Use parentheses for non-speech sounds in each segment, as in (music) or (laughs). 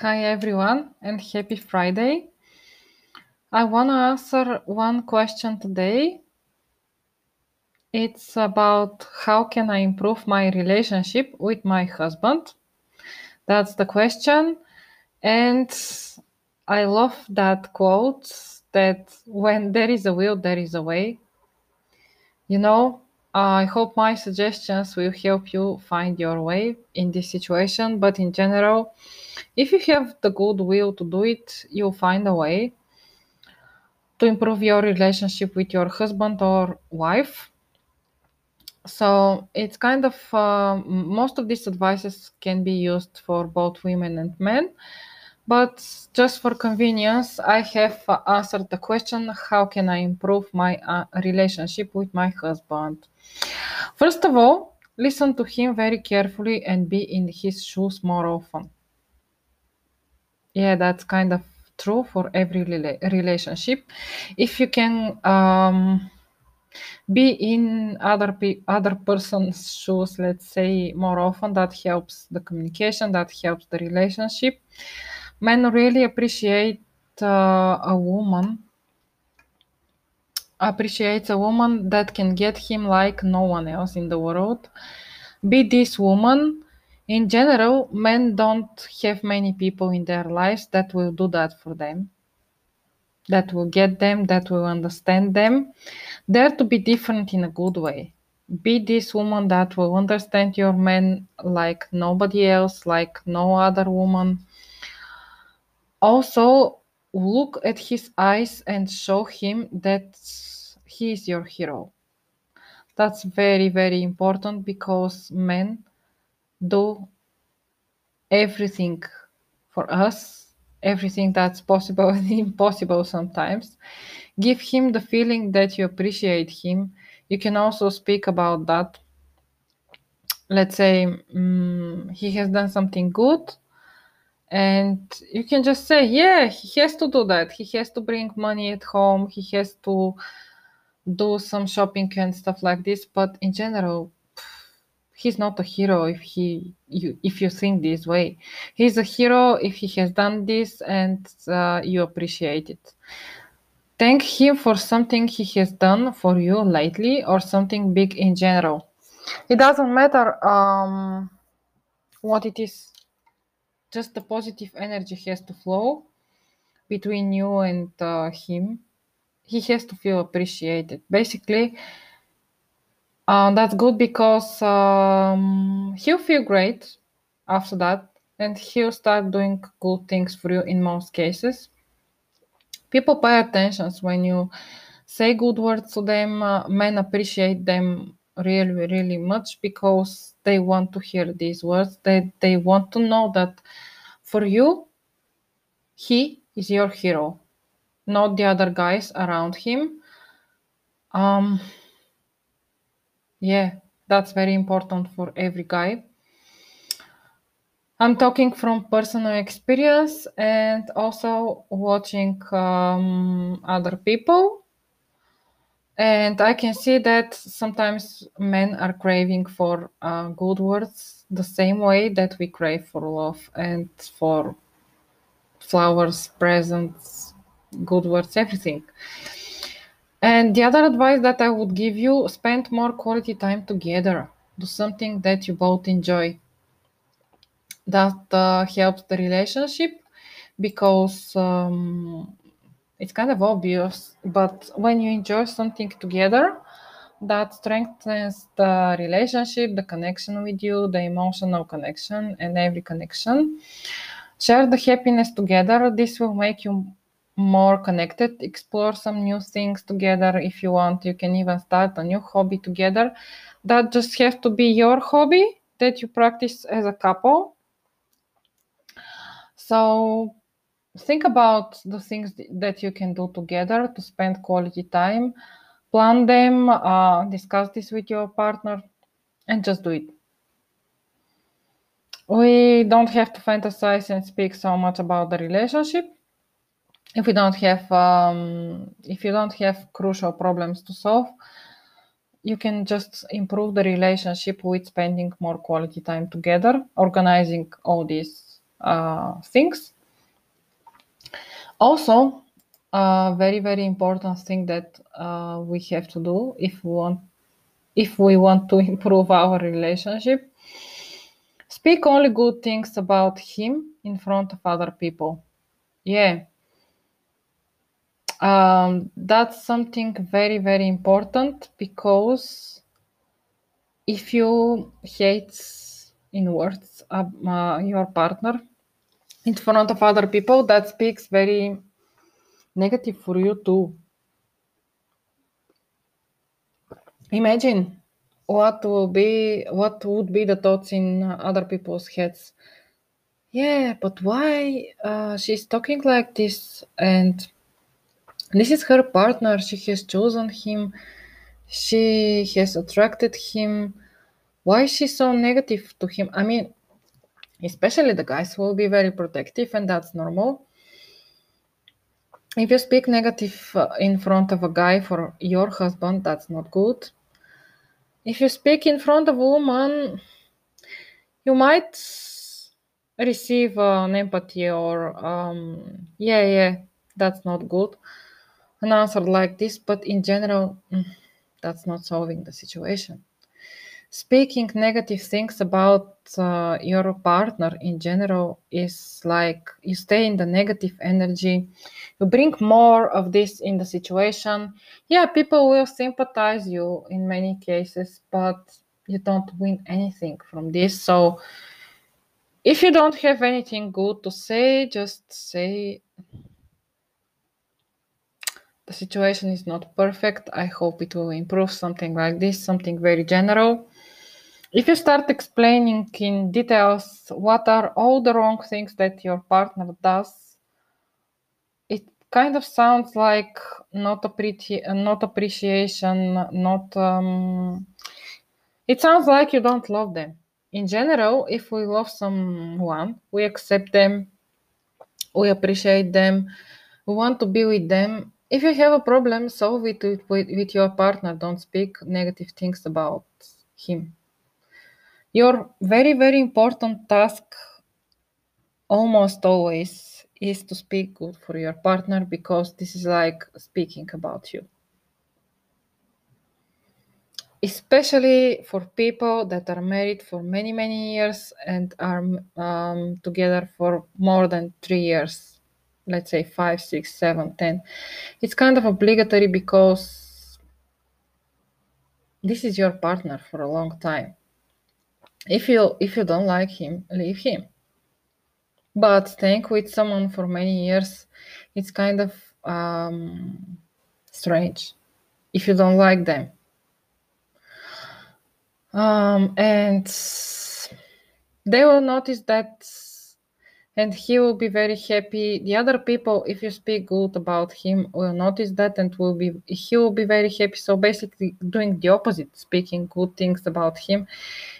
Hi everyone and happy Friday. I want to answer one question today. It's about how can I improve my relationship with my husband? That's the question. And I love that quote that when there is a will, there is a way. You know, I hope my suggestions will help you find your way in this situation, but in general, if you have the goodwill to do it, you'll find a way to improve your relationship with your husband or wife. So it's kind of uh, most of these advices can be used for both women and men. But just for convenience, I have uh, answered the question how can I improve my uh, relationship with my husband? First of all, listen to him very carefully and be in his shoes more often. Yeah, that's kind of true for every relationship. If you can um, be in other pe- other person's shoes, let's say more often, that helps the communication, that helps the relationship. Men really appreciate uh, a woman appreciates a woman that can get him like no one else in the world. Be this woman. In general, men don't have many people in their lives that will do that for them, that will get them, that will understand them. Dare to be different in a good way. Be this woman that will understand your man like nobody else, like no other woman. Also, look at his eyes and show him that he is your hero. That's very, very important because men do everything for us, everything that's possible (laughs) and impossible sometimes. Give him the feeling that you appreciate him. You can also speak about that. Let's say mm, he has done something good, and you can just say, Yeah, he has to do that. He has to bring money at home, he has to do some shopping and stuff like this. But in general, he's not a hero if he you if you think this way. He's a hero if he has done this and uh, you appreciate it. Thank him for something he has done for you lately or something big in general. It doesn't matter um, what it is just the positive energy has to flow between you and uh, him he has to feel appreciated basically uh, that's good because um, he'll feel great after that and he'll start doing good things for you in most cases. People pay attention when you say good words to them. Uh, men appreciate them really, really much because they want to hear these words. They, they want to know that for you, he is your hero, not the other guys around him. Um, yeah, that's very important for every guy. I'm talking from personal experience and also watching um, other people. And I can see that sometimes men are craving for uh, good words the same way that we crave for love and for flowers, presents, good words, everything. And the other advice that I would give you spend more quality time together. Do something that you both enjoy. That uh, helps the relationship because um, it's kind of obvious, but when you enjoy something together, that strengthens the relationship, the connection with you, the emotional connection, and every connection. Share the happiness together. This will make you more connected, explore some new things together if you want. You can even start a new hobby together. That just has to be your hobby that you practice as a couple. So think about the things that you can do together to spend quality time. Plan them, uh, discuss this with your partner, and just do it. We don't have to fantasize and speak so much about the relationship if we don't have um, if you don't have crucial problems to solve you can just improve the relationship with spending more quality time together organizing all these uh, things. Also, a very very important thing that uh, we have to do if we want if we want to (laughs) improve our relationship speak only good things about him in front of other people. Yeah. Um, that's something very very important because if you hate in words uh, your partner in front of other people that speaks very negative for you too. Imagine what will be what would be the thoughts in other people's heads. Yeah but why uh, she's talking like this and this is her partner. She has chosen him. She has attracted him. Why is she so negative to him? I mean especially the guys will be very protective and that's normal. If you speak negative uh, in front of a guy for your husband that's not good. If you speak in front of a woman you might receive an empathy or um, yeah yeah that's not good. An answer like this but in general mm, that's not solving the situation speaking negative things about uh, your partner in general is like you stay in the negative energy. You bring more of this in the situation. Yeah people will sympathize you in many cases but you don't win anything from this. So if you don't have anything good to say just say the situation is not perfect. I hope it will improve something like this something very general if you start explaining in details what are all the wrong things that your partner does it kind of sounds like not appreci- not appreciation not um, it sounds like you don't love them. In general if we love someone we accept them we appreciate them we want to be with them. If you have a problem solve it with, with, with your partner. Don't speak negative things about him your very very important task almost always is to speak good for your partner because this is like speaking about you. Especially for people that are married for many many years and are um, together for more than three years let's say five six seven ten. It's kind of obligatory because this is your partner for a long time if you if you don't like him leave him. But staying with someone for many years it's kind of um, strange if you don't like them. Um, and they will notice that and he will be very happy. The other people if you speak good about him will notice that and will be he will be very happy. So basically doing the opposite speaking good things about him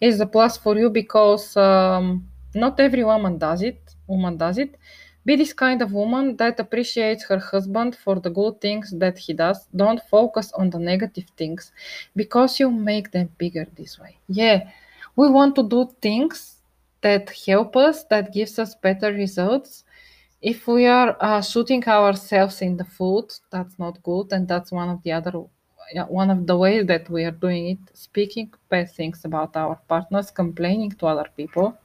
is a plus for you because um, not every woman does it woman does it. Be this kind of woman that appreciates her husband for the good things that he does. Don't focus on the negative things because you make them bigger this way. Yeah we want to do things that help us that gives us better results. If we are uh, shooting ourselves in the foot that's not good and that's one of the other one of the ways that we are doing it speaking bad things about our partners complaining to other people.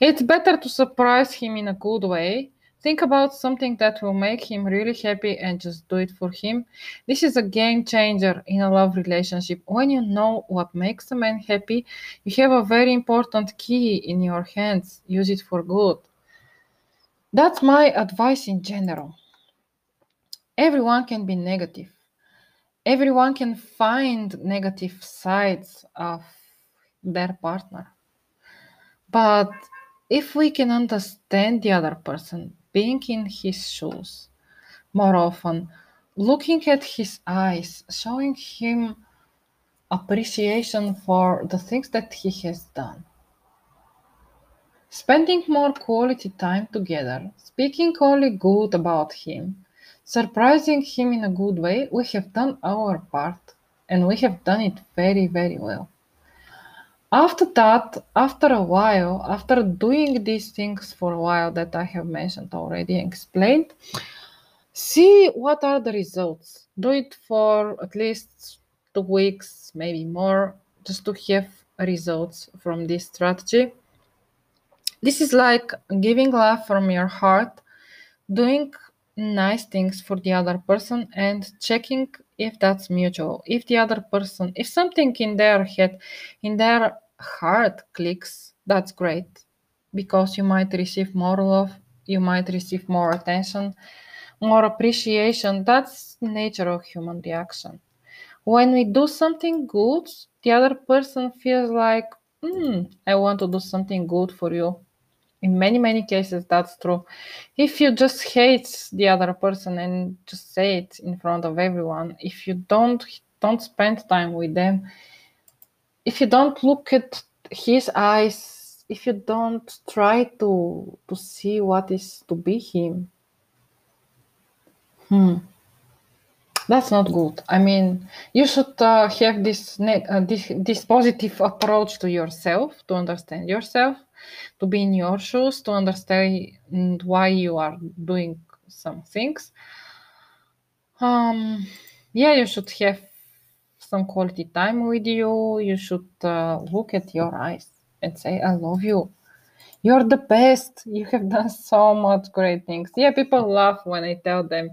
It's better to surprise him in a good way. Think about something that will make him really happy and just do it for him. This is a game changer in a love relationship. When you know what makes a man happy you have a very important key in your hands. Use it for good. That's my advice in general. Everyone can be negative everyone can find negative sides of their partner but if we can understand the other person being in his shoes more often, looking at his eyes, showing him appreciation for the things that he has done. Spending more quality time together, speaking only good about him, surprising him in a good way, we have done our part and we have done it very, very well. after that after a while after doing these things for a while that i have mentioned already and explained see what are the results do it for at least two weeks maybe more just to have results from this strategy this is like giving love from your heart doing nice things for the other person and checking if that's mutual. If the other person if something in their head in their heart clicks that's great. Because you might receive more love you might receive more attention more appreciation. That's nature of human reaction. When we do something good the other person feels like mm, i want to do something good for you in many many cases that's true. If you just hate the other person and just say it in front of everyone if you don't don't spend time with them if you don't look at his eyes if you don't try to to see what is to be him hmm that's not good. I mean you should uh, have this, uh, this this positive approach to yourself to understand yourself to be in your shoes to understand why you are doing some things. Um yeah you should have some quality time with you. You should uh, look at your eyes and say i love you you're the best. You have done so much great things. Yeah people laugh when i tell them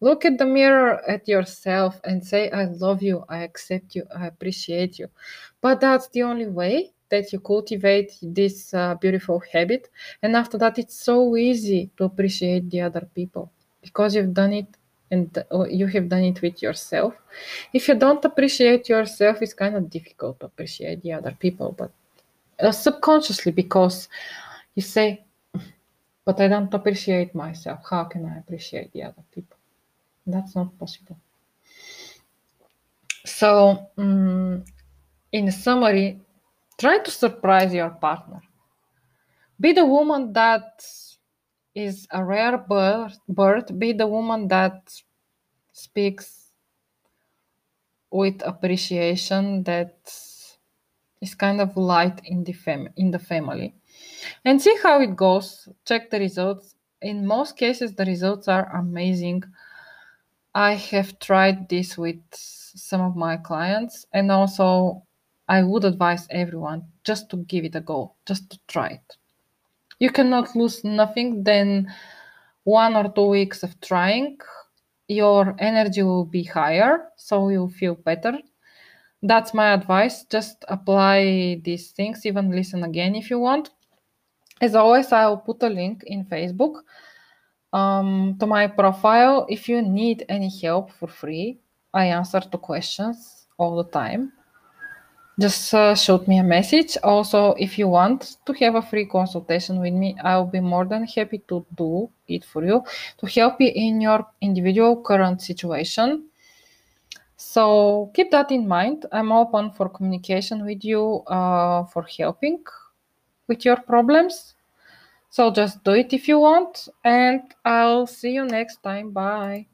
look at the mirror at yourself and say i love you. I accept you. I appreciate you but that's the only way that you cultivate this uh, beautiful habit. And after that it's so easy to appreciate the other people because you've done it and you have done it with yourself. If you don't appreciate yourself it's kind of difficult to appreciate the other people but uh, subconsciously because you say, but I don't appreciate myself. How can I appreciate the other people? That's not possible. So, um, in summary, try to surprise your partner. Be the woman that is a rare bird, bird. Be the woman that speaks with appreciation, that is kind of light in the fam- in the family and see how it goes. Check the results. In most cases, the results are amazing. I have tried this with some of my clients, and also I would advise everyone just to give it a go, just to try it. You cannot lose nothing then one or two weeks of trying. Your energy will be higher, so you'll feel better. That's my advice. Just apply these things, even listen again if you want. As always, I'll put a link in Facebook um, to my profile. If you need any help for free, I answer to questions all the time. Just uh, shoot me a message. Also, if you want to have a free consultation with me, I'll be more than happy to do it for you to help you in your individual current situation. So keep that in mind. I'm open for communication with you uh, for helping with your problems. So just do it if you want, and I'll see you next time. Bye.